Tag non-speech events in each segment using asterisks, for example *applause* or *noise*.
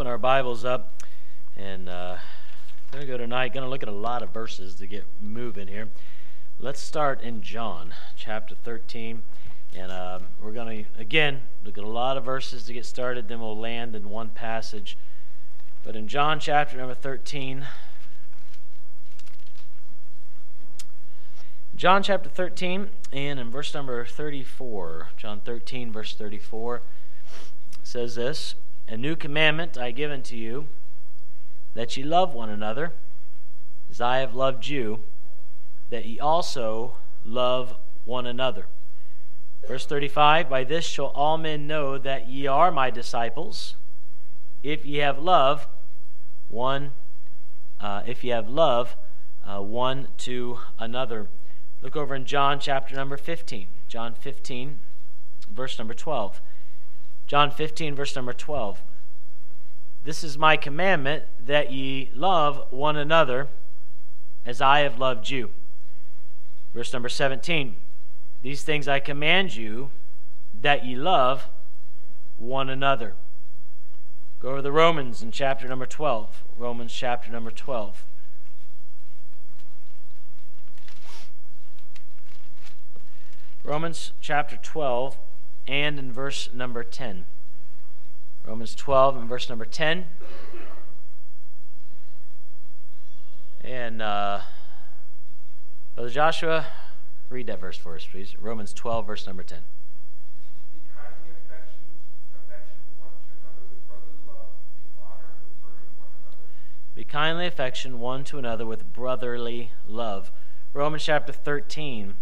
open our Bibles up, and uh, going to go tonight. Going to look at a lot of verses to get moving here. Let's start in John chapter 13, and um, we're going to again look at a lot of verses to get started. Then we'll land in one passage. But in John chapter number 13, John chapter 13, and in verse number 34, John 13, verse 34, says this A new commandment I give unto you, that ye love one another, as I have loved you, that ye also love one another. Verse 35 By this shall all men know that ye are my disciples, if ye have love one, uh, if ye have love uh, one to another. Look over in John chapter number 15. John 15, verse number 12. John 15, verse number 12. This is my commandment that ye love one another as I have loved you. Verse number 17. These things I command you that ye love one another. Go over the Romans in chapter number 12. Romans chapter number 12. Romans chapter 12 and in verse number 10. Romans 12 and verse number 10. And uh, Brother Joshua, read that verse for us, please. Romans 12, verse number 10. Be kindly affection one to another with brotherly love. Romans chapter 13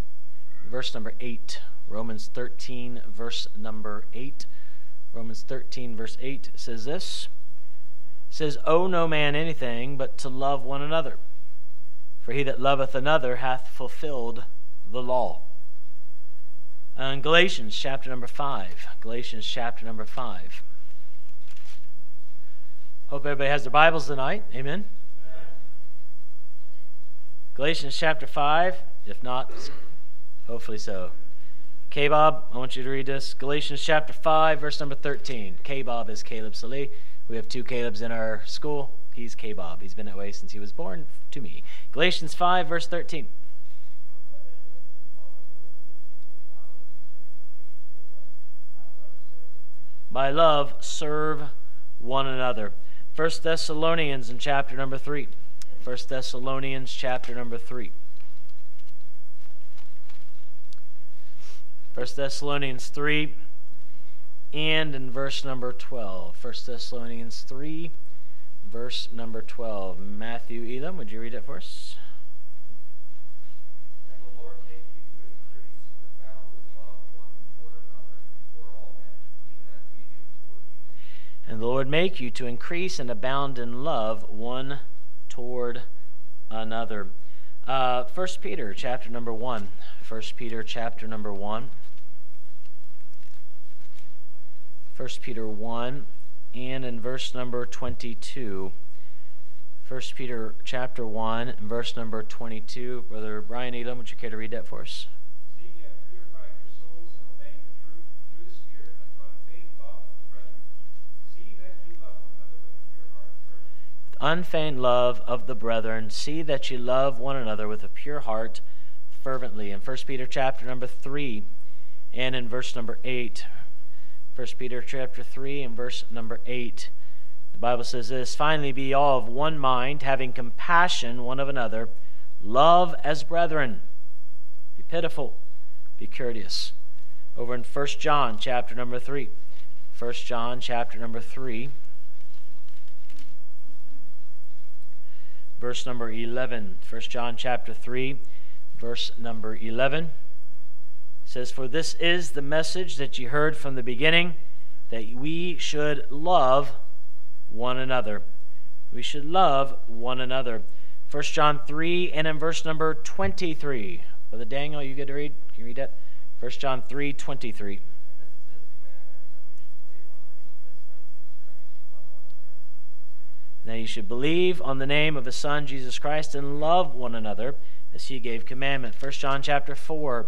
verse number 8. Romans 13, verse number 8. Romans 13, verse 8 says this says, Owe no man anything but to love one another. For he that loveth another hath fulfilled the law. Uh, and Galatians chapter number 5. Galatians chapter number 5. Hope everybody has their Bibles tonight. Amen. Galatians chapter 5. If not, Hopefully so. K Bob, I want you to read this. Galatians chapter 5, verse number 13. K Bob is Caleb Salih. We have two Calebs in our school. He's K Bob. He's been that way since he was born to me. Galatians 5, verse 13. By love, serve one another. 1 Thessalonians in chapter number 3. 1 Thessalonians chapter number 3. 1 Thessalonians 3 and in verse number 12. 1 Thessalonians 3, verse number 12. Matthew Elam, would you read it for us? And the Lord make you to increase and abound in love one toward another. Uh, 1 Peter chapter number 1. 1 Peter chapter number 1. 1 Peter 1 and in verse number 22. 1 Peter chapter 1 and verse number 22. Brother Brian Elam, would you care to read that for us? unfeigned love of the brethren see that you love one another with a pure heart fervently in 1 peter chapter number 3 and in verse number 8 1 Peter chapter 3 and verse number 8. The Bible says this Finally, be all of one mind, having compassion one of another, love as brethren. Be pitiful, be courteous. Over in 1 John chapter number 3. 1 John chapter number 3. Verse number 11. 1 John chapter 3, verse number 11 says, For this is the message that you heard from the beginning, that we should love one another. We should love one another. 1 John 3 and in verse number 23. Brother Daniel, you get to read? Can you read that? 1 John 3 23. Now you should believe on the name of the Son Jesus Christ and love one another as he gave commandment. 1 John chapter 4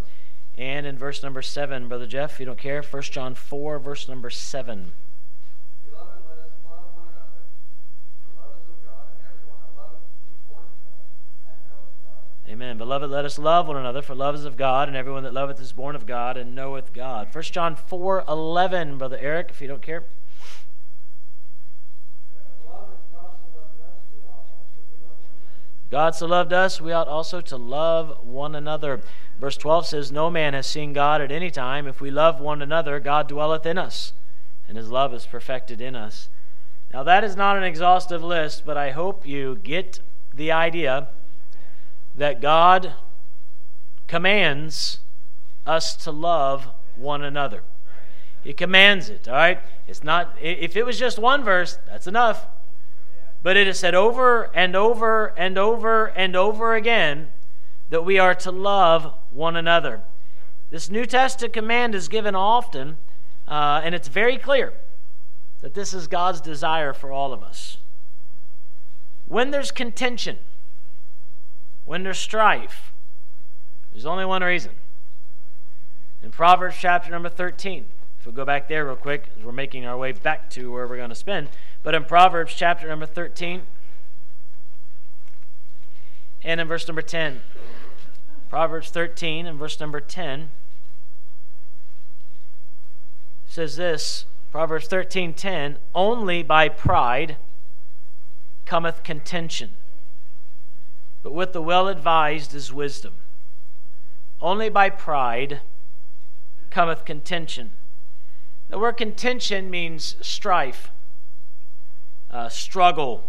and in verse number 7, Brother Jeff, you don't care, 1 John 4, verse number 7. Amen. Beloved, let us love one another, for love is of God, and everyone that loveth is born of God and knoweth God. 1 John 4 11, Brother Eric, if you don't care. God so loved us, we ought also to love one another. Verse 12 says, No man has seen God at any time. If we love one another, God dwelleth in us, and his love is perfected in us. Now, that is not an exhaustive list, but I hope you get the idea that God commands us to love one another. He commands it, all right? It's not, if it was just one verse, that's enough. But it is said over and over and over and over again that we are to love one another. This New Testament command is given often, uh, and it's very clear that this is God's desire for all of us. When there's contention, when there's strife, there's only one reason. In Proverbs chapter number 13, if we go back there real quick, as we're making our way back to where we're going to spend, but in Proverbs chapter number 13 and in verse number 10, Proverbs 13 and verse number 10 says this Proverbs 13:10 only by pride cometh contention but with the well advised is wisdom. Only by pride cometh contention. The word contention means strife uh, struggle,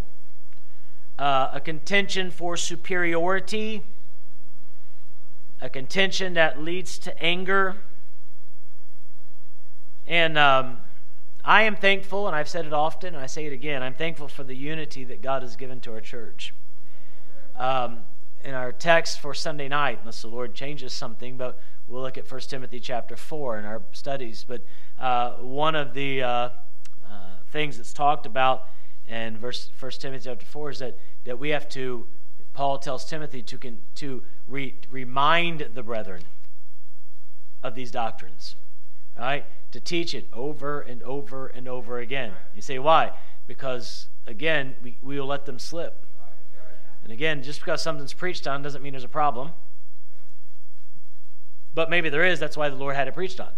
uh, a contention for superiority, a contention that leads to anger. And um, I am thankful, and I've said it often, and I say it again I'm thankful for the unity that God has given to our church. Um, in our text for Sunday night, unless the Lord changes something, but we'll look at 1 Timothy chapter 4 in our studies. But uh, one of the uh, uh, things that's talked about in verse First Timothy chapter four is that that we have to. Paul tells Timothy to to re, remind the brethren of these doctrines, all right? To teach it over and over and over again. You say why? Because again, we, we will let them slip. And again, just because something's preached on doesn't mean there's a problem. But maybe there is. That's why the Lord had it preached on.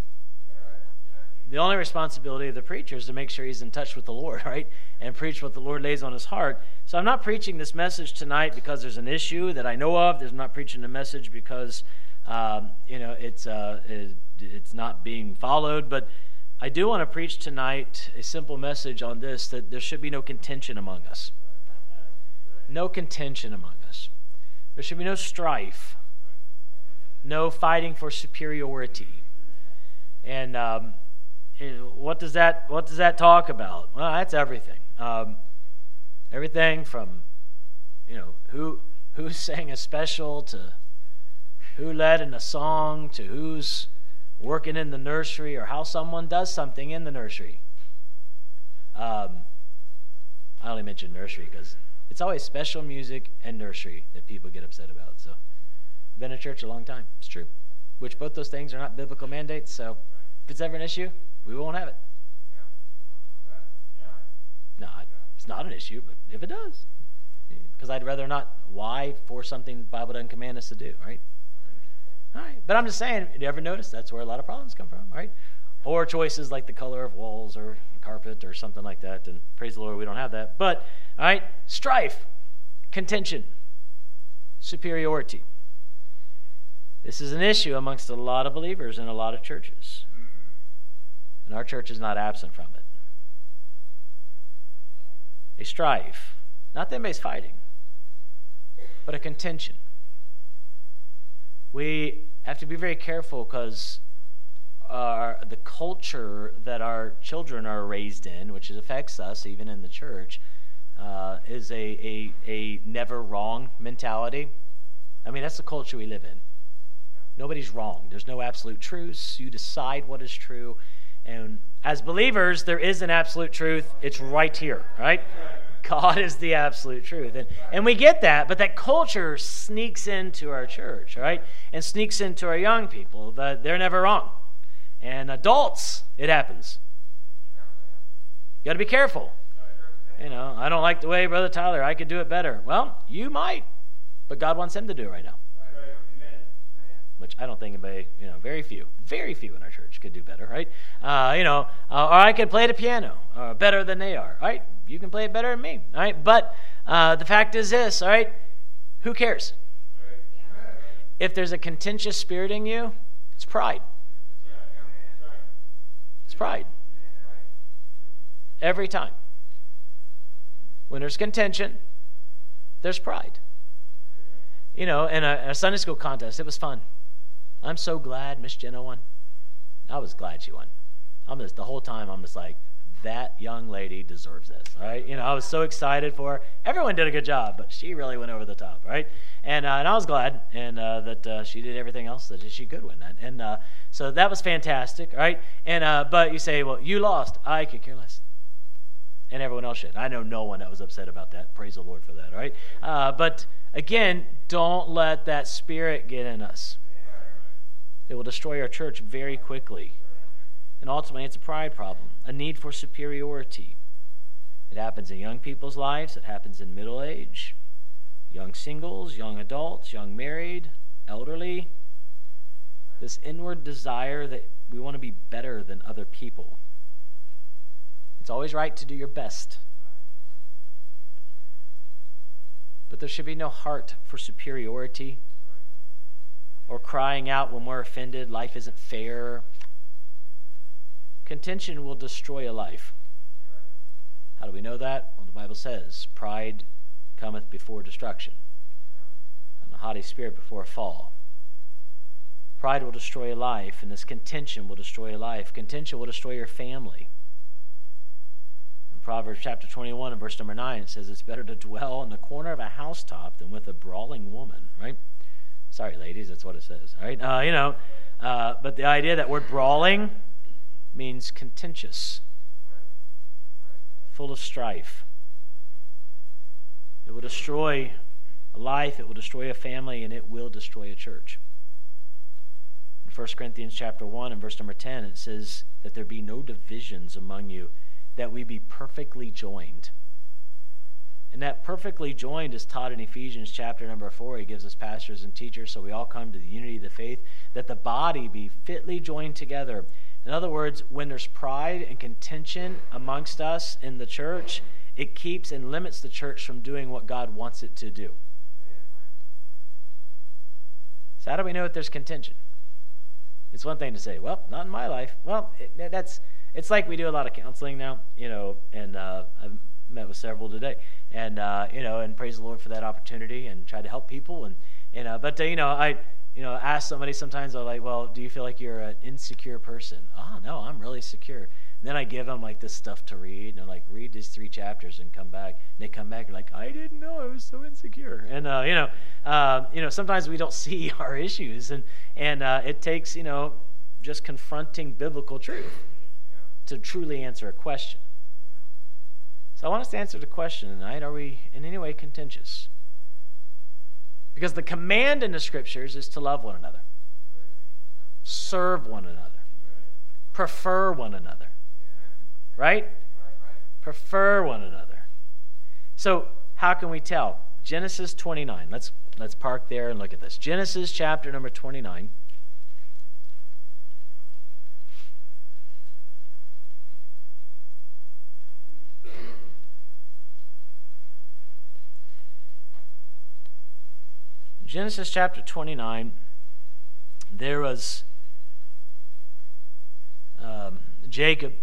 The only responsibility of the preacher is to make sure he's in touch with the Lord, *laughs* right? And preach what the Lord lays on his heart. So I'm not preaching this message tonight because there's an issue that I know of. There's not preaching a message because um, you know it's uh, it's not being followed. But I do want to preach tonight a simple message on this: that there should be no contention among us. No contention among us. There should be no strife. No fighting for superiority. And um, what does that what does that talk about? Well, that's everything. Um, everything from you know who who *laughs* sang a special to who led in a song to who's working in the nursery or how someone does something in the nursery. Um, I only mention nursery because it's always special music and nursery that people get upset about. So, I've been in church a long time. It's true. Which both those things are not biblical mandates. So, if it's ever an issue, we won't have it. No, it's not an issue, but if it does, because I'd rather not. Why force something the Bible doesn't command us to do, right? All right, but I'm just saying. You ever notice that's where a lot of problems come from, right? Or choices like the color of walls or carpet or something like that. And praise the Lord, we don't have that. But all right, strife, contention, superiority. This is an issue amongst a lot of believers in a lot of churches. And our church is not absent from it. A strife, not that anybody's fighting, but a contention. We have to be very careful because the culture that our children are raised in, which affects us even in the church, uh, is a, a, a never wrong mentality. I mean, that's the culture we live in. Nobody's wrong. There's no absolute truths. You decide what is true. And as believers, there is an absolute truth. It's right here, right? God is the absolute truth. And, and we get that, but that culture sneaks into our church, right? And sneaks into our young people. That they're never wrong. And adults, it happens. You got to be careful. You know, I don't like the way Brother Tyler, I could do it better. Well, you might, but God wants him to do it right now. Which I don't think anybody, you know, very few, very few in our church could do better, right? Uh, you know, uh, or I could play the piano uh, better than they are, right? You can play it better than me, all right? But uh, the fact is this, all right? Who cares? If there's a contentious spirit in you, it's pride. It's pride. Every time. When there's contention, there's pride. You know, in a, a Sunday school contest, it was fun. I'm so glad Miss Jenna won. I was glad she won. I'm just the whole time I'm just like, that young lady deserves this. Right, you know, I was so excited for her. Everyone did a good job, but she really went over the top. Right, and uh, and I was glad and uh, that uh, she did everything else that she could win that, and uh, so that was fantastic. Right, and uh, but you say, well, you lost. I could care less. And everyone else should. I know no one that was upset about that. Praise the Lord for that. All right, uh, but again, don't let that spirit get in us. It will destroy our church very quickly. And ultimately, it's a pride problem, a need for superiority. It happens in young people's lives, it happens in middle age, young singles, young adults, young married, elderly. This inward desire that we want to be better than other people. It's always right to do your best. But there should be no heart for superiority or crying out when we're offended, life isn't fair, Contention will destroy a life. How do we know that? Well, the Bible says, Pride cometh before destruction, and the haughty spirit before a fall. Pride will destroy a life, and this contention will destroy a life. Contention will destroy your family. In Proverbs chapter 21 and verse number 9, it says, It's better to dwell in the corner of a housetop than with a brawling woman, right? Sorry, ladies, that's what it says, all right? Uh, you know, uh, but the idea that word brawling, means contentious, full of strife. It will destroy a life, it will destroy a family, and it will destroy a church. In 1 Corinthians chapter 1 and verse number 10, it says that there be no divisions among you, that we be perfectly joined. And that perfectly joined is taught in Ephesians chapter number 4. He gives us pastors and teachers so we all come to the unity of the faith, that the body be fitly joined together in other words, when there's pride and contention amongst us in the church, it keeps and limits the church from doing what God wants it to do. So, how do we know if there's contention? It's one thing to say, well, not in my life. Well, it, that's it's like we do a lot of counseling now, you know, and uh, met with several today, and uh, you know, and praise the Lord for that opportunity, and tried to help people, and you know, but uh, you know, I you know, ask somebody sometimes, I'm like, well, do you feel like you're an insecure person? Oh, no, I'm really secure. And then I give them like this stuff to read, and I'm like, read these three chapters and come back. And they come back and like, I didn't know I was so insecure. And uh, you know, uh, you know, sometimes we don't *laughs* see our issues, and and uh, it takes you know just confronting biblical truth to truly answer a question. So I want us to answer the question tonight: Are we in any way contentious? Because the command in the scriptures is to love one another, serve one another, prefer one another. Right? Prefer one another. So, how can we tell? Genesis 29. Let's let's park there and look at this. Genesis chapter number 29. Genesis chapter 29, there was um, Jacob.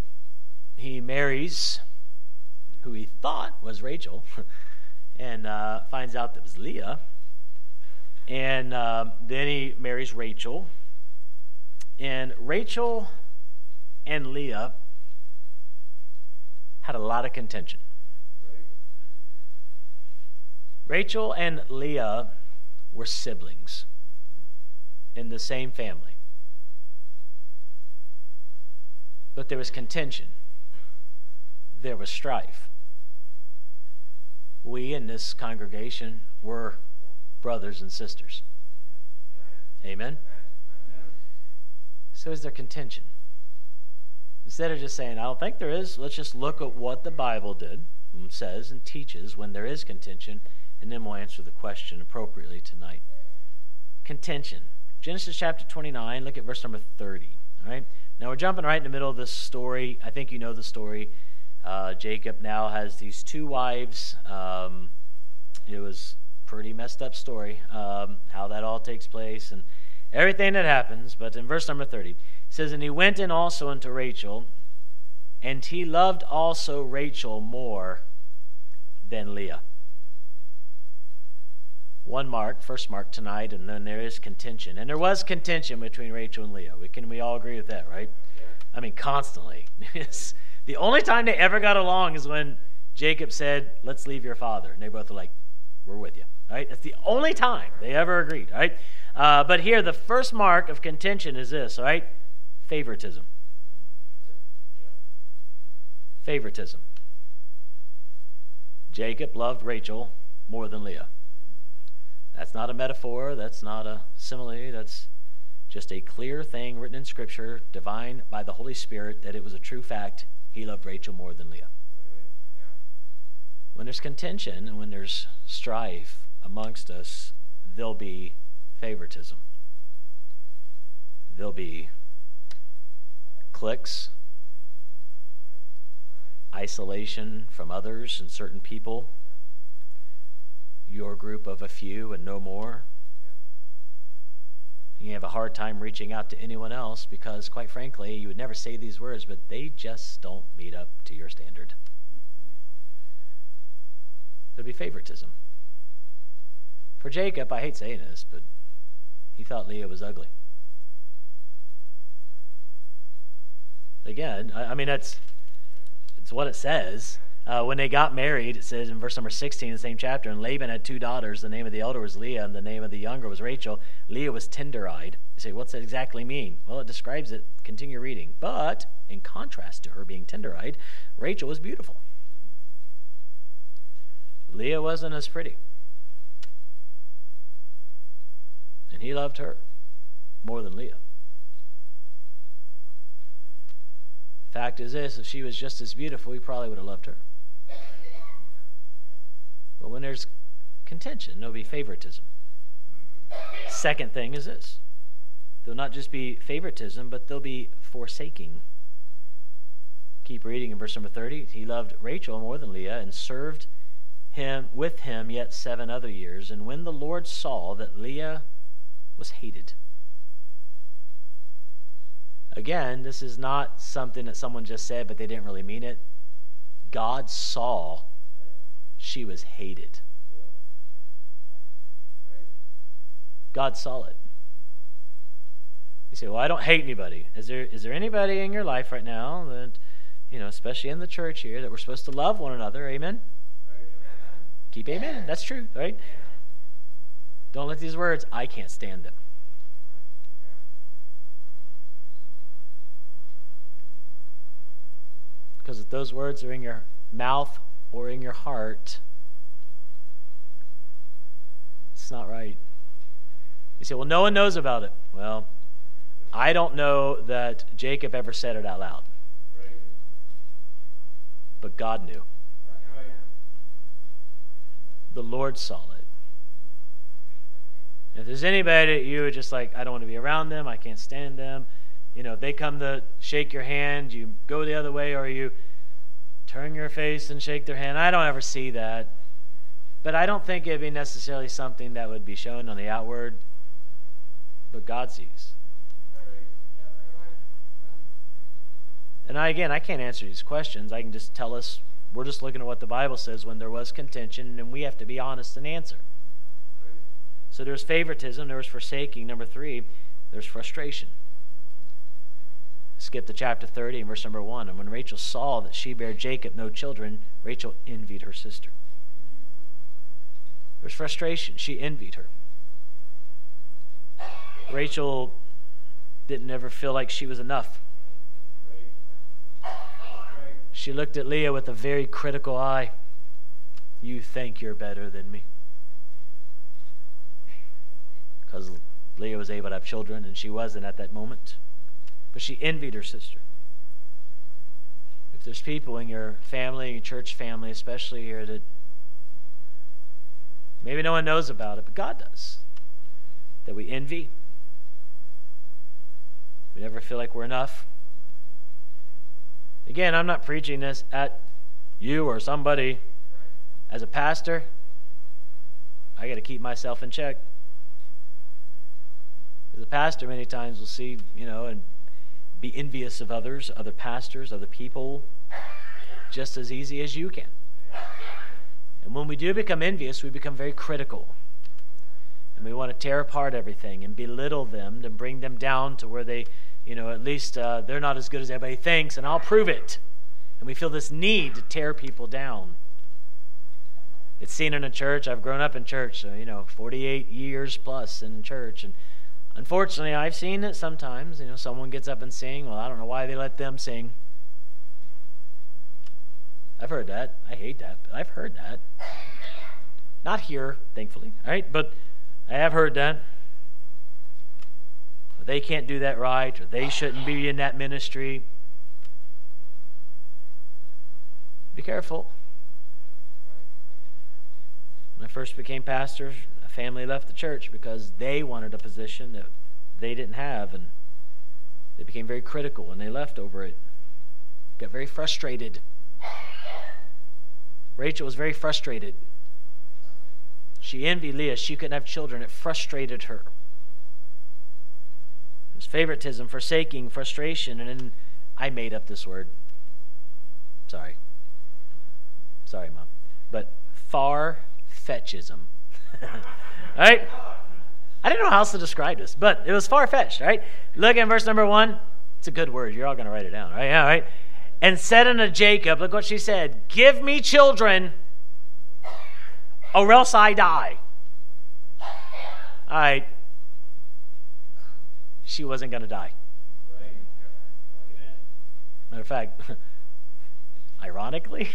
He marries who he thought was Rachel *laughs* and uh, finds out that it was Leah. And uh, then he marries Rachel. And Rachel and Leah had a lot of contention. Rachel and Leah were siblings in the same family. But there was contention, there was strife. We in this congregation were brothers and sisters. Amen? So is there contention? Instead of just saying, I don't think there is, let's just look at what the Bible did, mm, says, and teaches when there is contention and then we'll answer the question appropriately tonight. Contention. Genesis chapter 29, look at verse number 30. All right? Now we're jumping right in the middle of this story. I think you know the story. Uh, Jacob now has these two wives. Um, it was pretty messed up story um, how that all takes place and everything that happens. But in verse number 30, it says, And he went in also unto Rachel, and he loved also Rachel more than Leah. One mark, first mark tonight, and then there is contention. And there was contention between Rachel and Leah. We, can we all agree with that, right? Yeah. I mean, constantly. *laughs* the only time they ever got along is when Jacob said, Let's leave your father. And they both were like, We're with you. Right? That's the only time they ever agreed. Right? Uh, but here, the first mark of contention is this, all right? Favoritism. Favoritism. Jacob loved Rachel more than Leah. That's not a metaphor, that's not a simile, that's just a clear thing written in Scripture, divine by the Holy Spirit, that it was a true fact. He loved Rachel more than Leah. When there's contention and when there's strife amongst us, there'll be favoritism. There'll be cliques, isolation from others and certain people, your group of a few and no more. You have a hard time reaching out to anyone else because, quite frankly, you would never say these words, but they just don't meet up to your standard. There'd be favoritism. For Jacob, I hate saying this, but he thought Leah was ugly. Again, I, I mean, that's it's what it says. Uh, when they got married, it says in verse number 16, the same chapter, and Laban had two daughters. The name of the elder was Leah, and the name of the younger was Rachel. Leah was tender eyed. You say, what's that exactly mean? Well, it describes it. Continue reading. But, in contrast to her being tender eyed, Rachel was beautiful. Leah wasn't as pretty. And he loved her more than Leah. Fact is this if she was just as beautiful, he probably would have loved her. But when there's contention, there'll be favoritism. Second thing is this there'll not just be favoritism, but there'll be forsaking. Keep reading in verse number 30. He loved Rachel more than Leah and served him with him yet seven other years. And when the Lord saw that Leah was hated, Again, this is not something that someone just said, but they didn't really mean it. God saw she was hated. God saw it. You say, "Well, I don't hate anybody." Is there is there anybody in your life right now that, you know, especially in the church here, that we're supposed to love one another? Amen. Keep amen. That's true, right? Don't let these words. I can't stand them. Because if those words are in your mouth or in your heart, it's not right. You say, well, no one knows about it. Well, I don't know that Jacob ever said it out loud. But God knew. The Lord saw it. If there's anybody that you are just like, I don't want to be around them, I can't stand them, you know, they come to shake your hand, you go the other way or you turn your face and shake their hand. I don't ever see that. But I don't think it'd be necessarily something that would be shown on the outward, but God sees. And I, again, I can't answer these questions. I can just tell us, we're just looking at what the Bible says when there was contention, and we have to be honest and answer. So there's favoritism, there was forsaking. Number three, there's frustration. Skip to chapter 30 and verse number 1. And when Rachel saw that she bare Jacob no children, Rachel envied her sister. There's frustration. She envied her. Rachel didn't ever feel like she was enough. She looked at Leah with a very critical eye. You think you're better than me. Because Leah was able to have children and she wasn't at that moment but she envied her sister. If there's people in your family, your church family, especially here, that maybe no one knows about it, but God does, that we envy, We never feel like we're enough. Again, I'm not preaching this at you or somebody. As a pastor, I got to keep myself in check. As a pastor, many times will see, you know, and be envious of others, other pastors, other people, just as easy as you can. And when we do become envious, we become very critical. And we want to tear apart everything and belittle them and bring them down to where they, you know, at least uh, they're not as good as everybody thinks, and I'll prove it. And we feel this need to tear people down. It's seen in a church. I've grown up in church, so, you know, 48 years plus in church. And unfortunately, I've seen it sometimes. You know, someone gets up and sing. Well, I don't know why they let them sing. I've heard that. I hate that, but I've heard that. Not here, thankfully, all right? But I have heard that. They can't do that right, or they shouldn't be in that ministry. Be careful. When I first became pastor, family left the church because they wanted a position that they didn't have, and they became very critical and they left over it. Got very frustrated. Rachel was very frustrated. She envied Leah. She couldn't have children. It frustrated her. It was favoritism, forsaking, frustration, and then I made up this word. Sorry. Sorry, Mom. But far fetchism. *laughs* right? I didn't know how else to describe this, but it was far fetched, right? Look at verse number one. It's a good word. You're all going to write it down, right? Yeah, right? and said unto Jacob, Look what she said, Give me children, or else I die. All right. She wasn't going to die. Matter of fact, *laughs* ironically,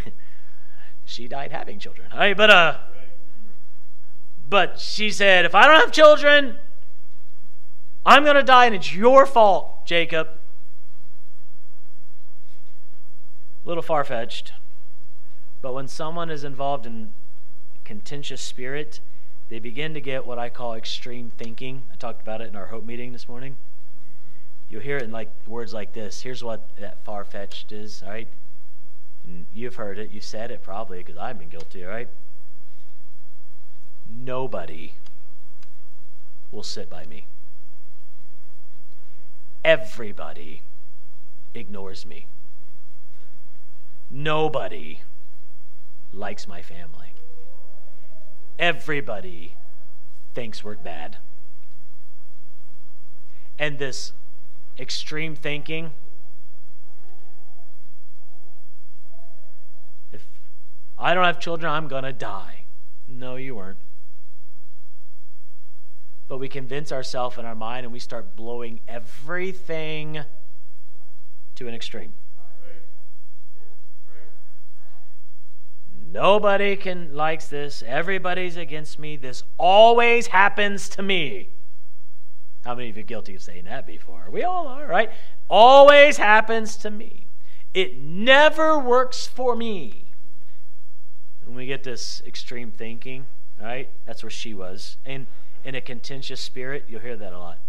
*laughs* she died having children. All right, but uh, but she said, if I don't have children, I'm going to die, and it's your fault, Jacob. a little far fetched. But when someone is involved in contentious spirit, they begin to get what I call extreme thinking. I talked about it in our hope meeting this morning. You'll hear it in like words like this. Here's what that far fetched is, all right? And you've heard it, you said it probably because I've been guilty, all right? Nobody will sit by me. Everybody ignores me. Nobody likes my family. Everybody thinks we're bad. And this extreme thinking, if I don't have children, I'm going to die. No, you weren't. But we convince ourselves in our mind and we start blowing everything to an extreme. Nobody can likes this. Everybody's against me. This always happens to me. How many of you guilty of saying that before? We all are, right? Always happens to me. It never works for me. When we get this extreme thinking, right? That's where she was. And in a contentious spirit, you'll hear that a lot.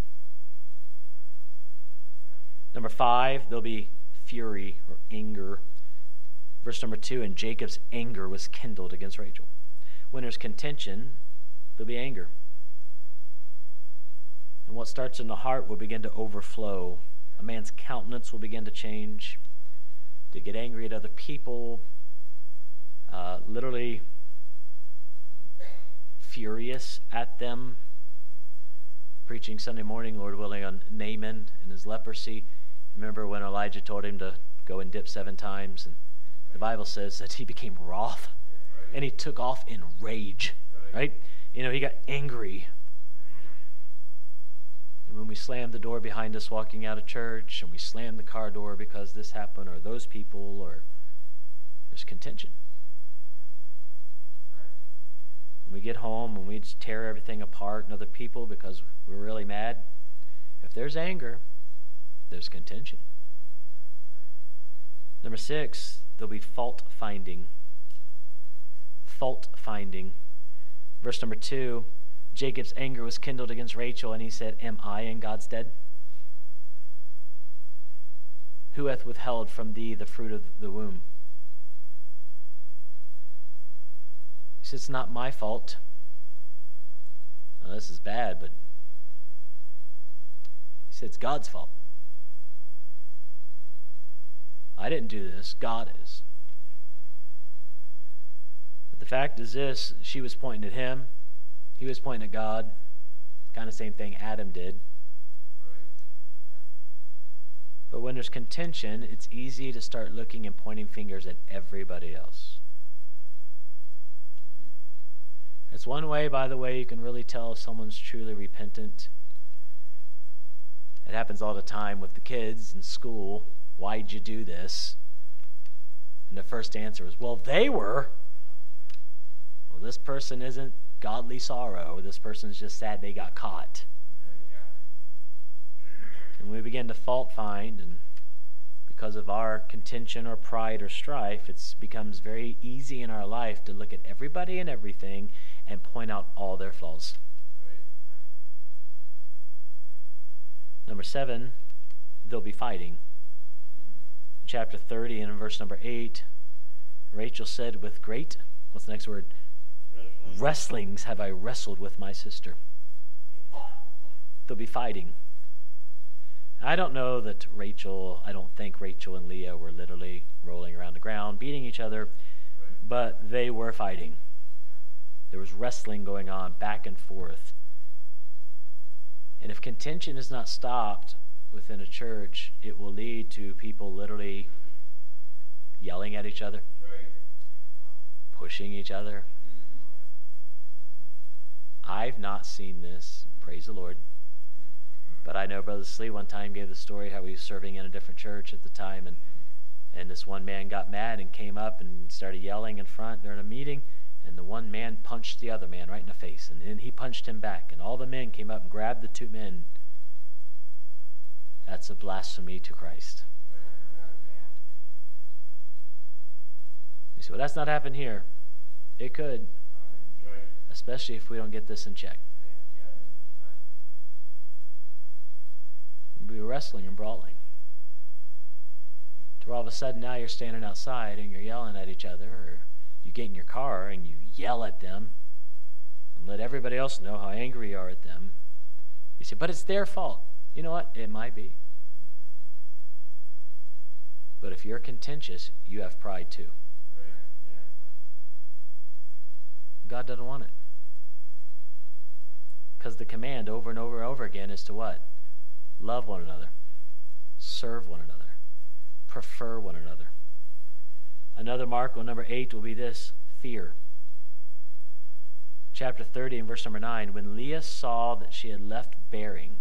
Number five, there'll be fury or anger Verse number two, and Jacob's anger was kindled against Rachel. When there's contention, there'll be anger. And what starts in the heart will begin to overflow. A man's countenance will begin to change, to get angry at other people, uh, literally furious at them. Preaching Sunday morning, Lord willing, on Naaman and his leprosy. Remember when Elijah told him to go and dip seven times and the Bible says that he became wroth and he took off in rage, right? You know, he got angry. And when we slam the door behind us walking out of church and we slam the car door because this happened or those people or there's contention. When we get home and we just tear everything apart and other people because we're really mad, if there's anger, there's contention. Number six, there'll be fault finding. Fault finding. Verse number two Jacob's anger was kindled against Rachel, and he said, Am I in God's stead? Who hath withheld from thee the fruit of the womb? He It's not my fault. Now, this is bad, but he said, It's God's fault. I didn't do this, God is. But the fact is this she was pointing at him, he was pointing at God. Kind of same thing Adam did. But when there's contention, it's easy to start looking and pointing fingers at everybody else. It's one way, by the way, you can really tell if someone's truly repentant. It happens all the time with the kids in school. Why'd you do this? And the first answer is, well, they were. Well, this person isn't godly sorrow. This person's just sad they got caught. And we begin to fault find, and because of our contention or pride or strife, it becomes very easy in our life to look at everybody and everything and point out all their flaws. Number seven, they'll be fighting. Chapter 30 and in verse number 8, Rachel said, With great, what's the next word? Wrestling. Wrestlings have I wrestled with my sister. They'll be fighting. I don't know that Rachel, I don't think Rachel and Leah were literally rolling around the ground, beating each other, but they were fighting. There was wrestling going on back and forth. And if contention is not stopped within a church, it will lead to people literally yelling at each other, pushing each other. Mm-hmm. I've not seen this, praise the Lord. But I know Brother Slee one time gave the story how he was serving in a different church at the time, and, and this one man got mad and came up and started yelling in front during a meeting, and the one man punched the other man right in the face, and then he punched him back, and all the men came up and grabbed the two men. That's a blasphemy to Christ. You say, well, that's not happened here. It could, especially if we don't get this in check. Be wrestling and brawling. To all of a sudden now you're standing outside and you're yelling at each other, or you get in your car and you yell at them and let everybody else know how angry you are at them. You say, but it's their fault. You know what? It might be. But if you're contentious, you have pride too. God doesn't want it. Because the command over and over and over again is to what? Love one another, serve one another, prefer one another. Another mark on number eight will be this fear. Chapter 30 and verse number 9 When Leah saw that she had left bearing,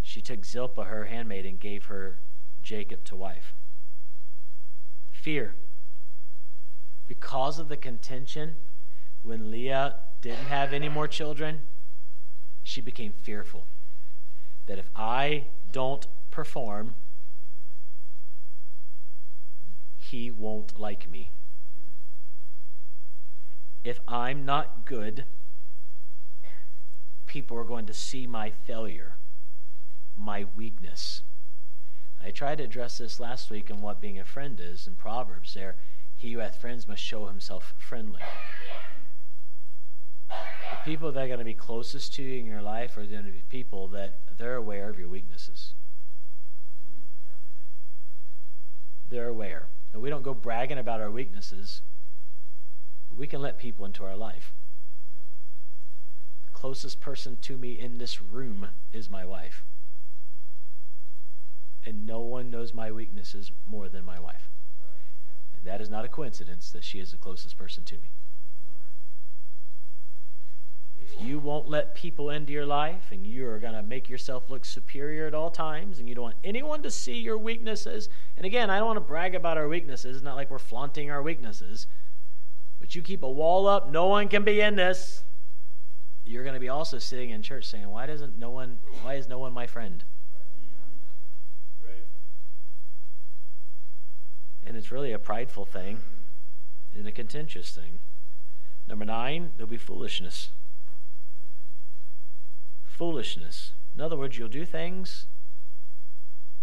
she took Zilpah, her handmaid, and gave her Jacob to wife. Fear. Because of the contention, when Leah didn't have any more children, she became fearful that if I don't perform, he won't like me. If I'm not good, people are going to see my failure, my weakness. I tried to address this last week in what being a friend is in Proverbs there. He who hath friends must show himself friendly. The people that are going to be closest to you in your life are going to be people that they're aware of your weaknesses. They're aware. And we don't go bragging about our weaknesses. We can let people into our life. The closest person to me in this room is my wife. And no one knows my weaknesses more than my wife. And that is not a coincidence that she is the closest person to me you won't let people into your life and you are going to make yourself look superior at all times and you don't want anyone to see your weaknesses. And again, I don't want to brag about our weaknesses. It's not like we're flaunting our weaknesses. But you keep a wall up, no one can be in this. You're going to be also sitting in church saying, "Why doesn't no one why is no one my friend?" And it's really a prideful thing and a contentious thing. Number 9, there'll be foolishness foolishness. In other words, you'll do things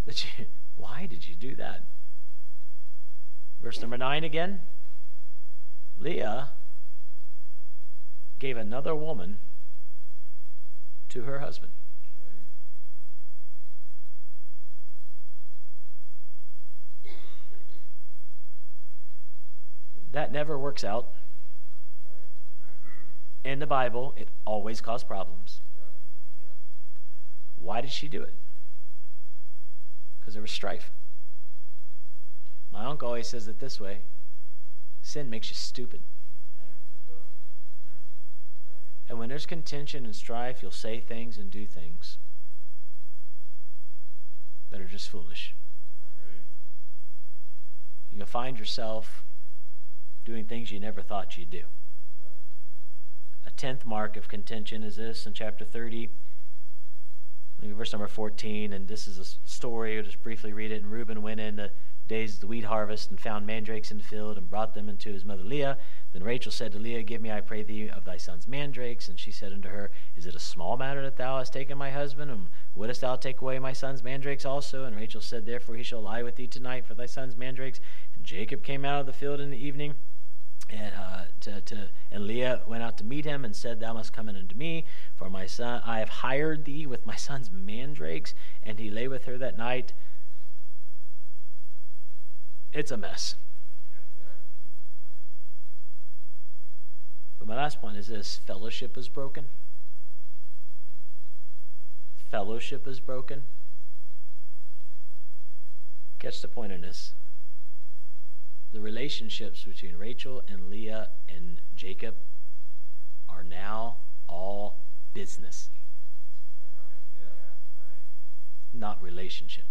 that you, *laughs* Why did you do that? Verse number 9 again. Leah gave another woman to her husband. That never works out. In the Bible, it always caused problems. Why did she do it? Because there was strife. My uncle always says it this way sin makes you stupid. And when there's contention and strife, you'll say things and do things that are just foolish. You'll find yourself doing things you never thought you'd do. A tenth mark of contention is this in chapter 30, verse number 14, and this is a story. I'll just briefly read it. And Reuben went in the days of the wheat harvest and found mandrakes in the field and brought them unto his mother Leah. Then Rachel said to Leah, Give me, I pray thee, of thy son's mandrakes. And she said unto her, Is it a small matter that thou hast taken my husband? And wouldest thou take away my son's mandrakes also? And Rachel said, Therefore he shall lie with thee tonight for thy son's mandrakes. And Jacob came out of the field in the evening and uh, to, to and Leah went out to meet him and said, "Thou must come in unto me, for my son I have hired thee with my son's mandrakes." And he lay with her that night. It's a mess. But my last point is this: fellowship is broken. Fellowship is broken. Catch the point in this the relationships between Rachel and Leah and Jacob are now all business, not relationship.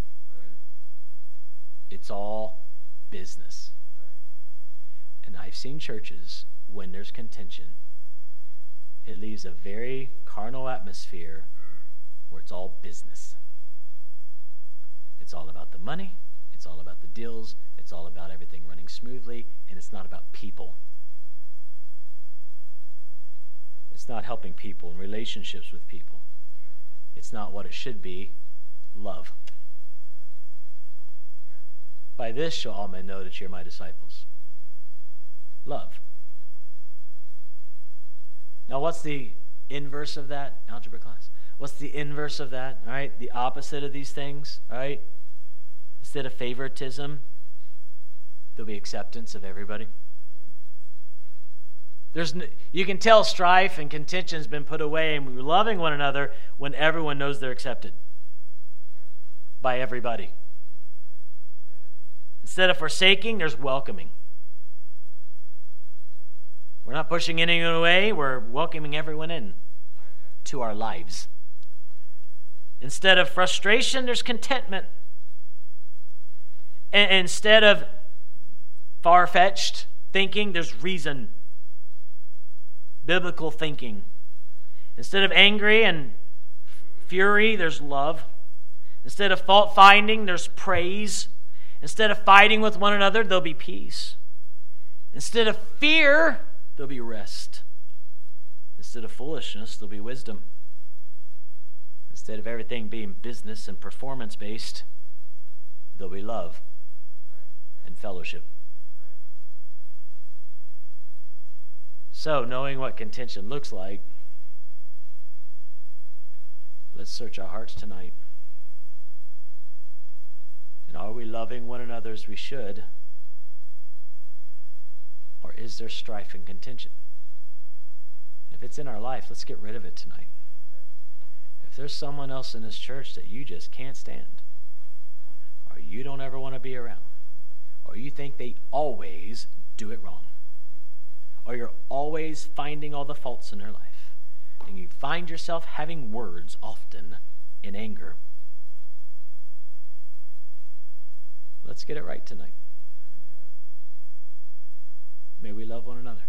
It's all business. And I've seen churches when there's contention, it leaves a very carnal atmosphere where it's all business. It's all about the money, it's all about the deals, it's all about everything running smoothly, and it's not about people. It's not helping people and relationships with people. It's not what it should be love. By this shall all men know that you're my disciples. Love. Now, what's the inverse of that, algebra class? What's the inverse of that? All right, the opposite of these things, all right? Instead of favoritism, there'll be acceptance of everybody. There's you can tell strife and contention has been put away, and we're loving one another when everyone knows they're accepted by everybody. Instead of forsaking, there's welcoming. We're not pushing anyone away, we're welcoming everyone in to our lives. Instead of frustration, there's contentment. And instead of far fetched thinking, there's reason. Biblical thinking. Instead of angry and fury, there's love. Instead of fault finding, there's praise. Instead of fighting with one another, there'll be peace. Instead of fear, there'll be rest. Instead of foolishness, there'll be wisdom. Instead of everything being business and performance based, there'll be love and fellowship. So, knowing what contention looks like, let's search our hearts tonight. And are we loving one another as we should? Or is there strife and contention? If it's in our life, let's get rid of it tonight. If there's someone else in this church that you just can't stand, or you don't ever want to be around, or you think they always do it wrong, or you're always finding all the faults in their life, and you find yourself having words often in anger, let's get it right tonight. May we love one another.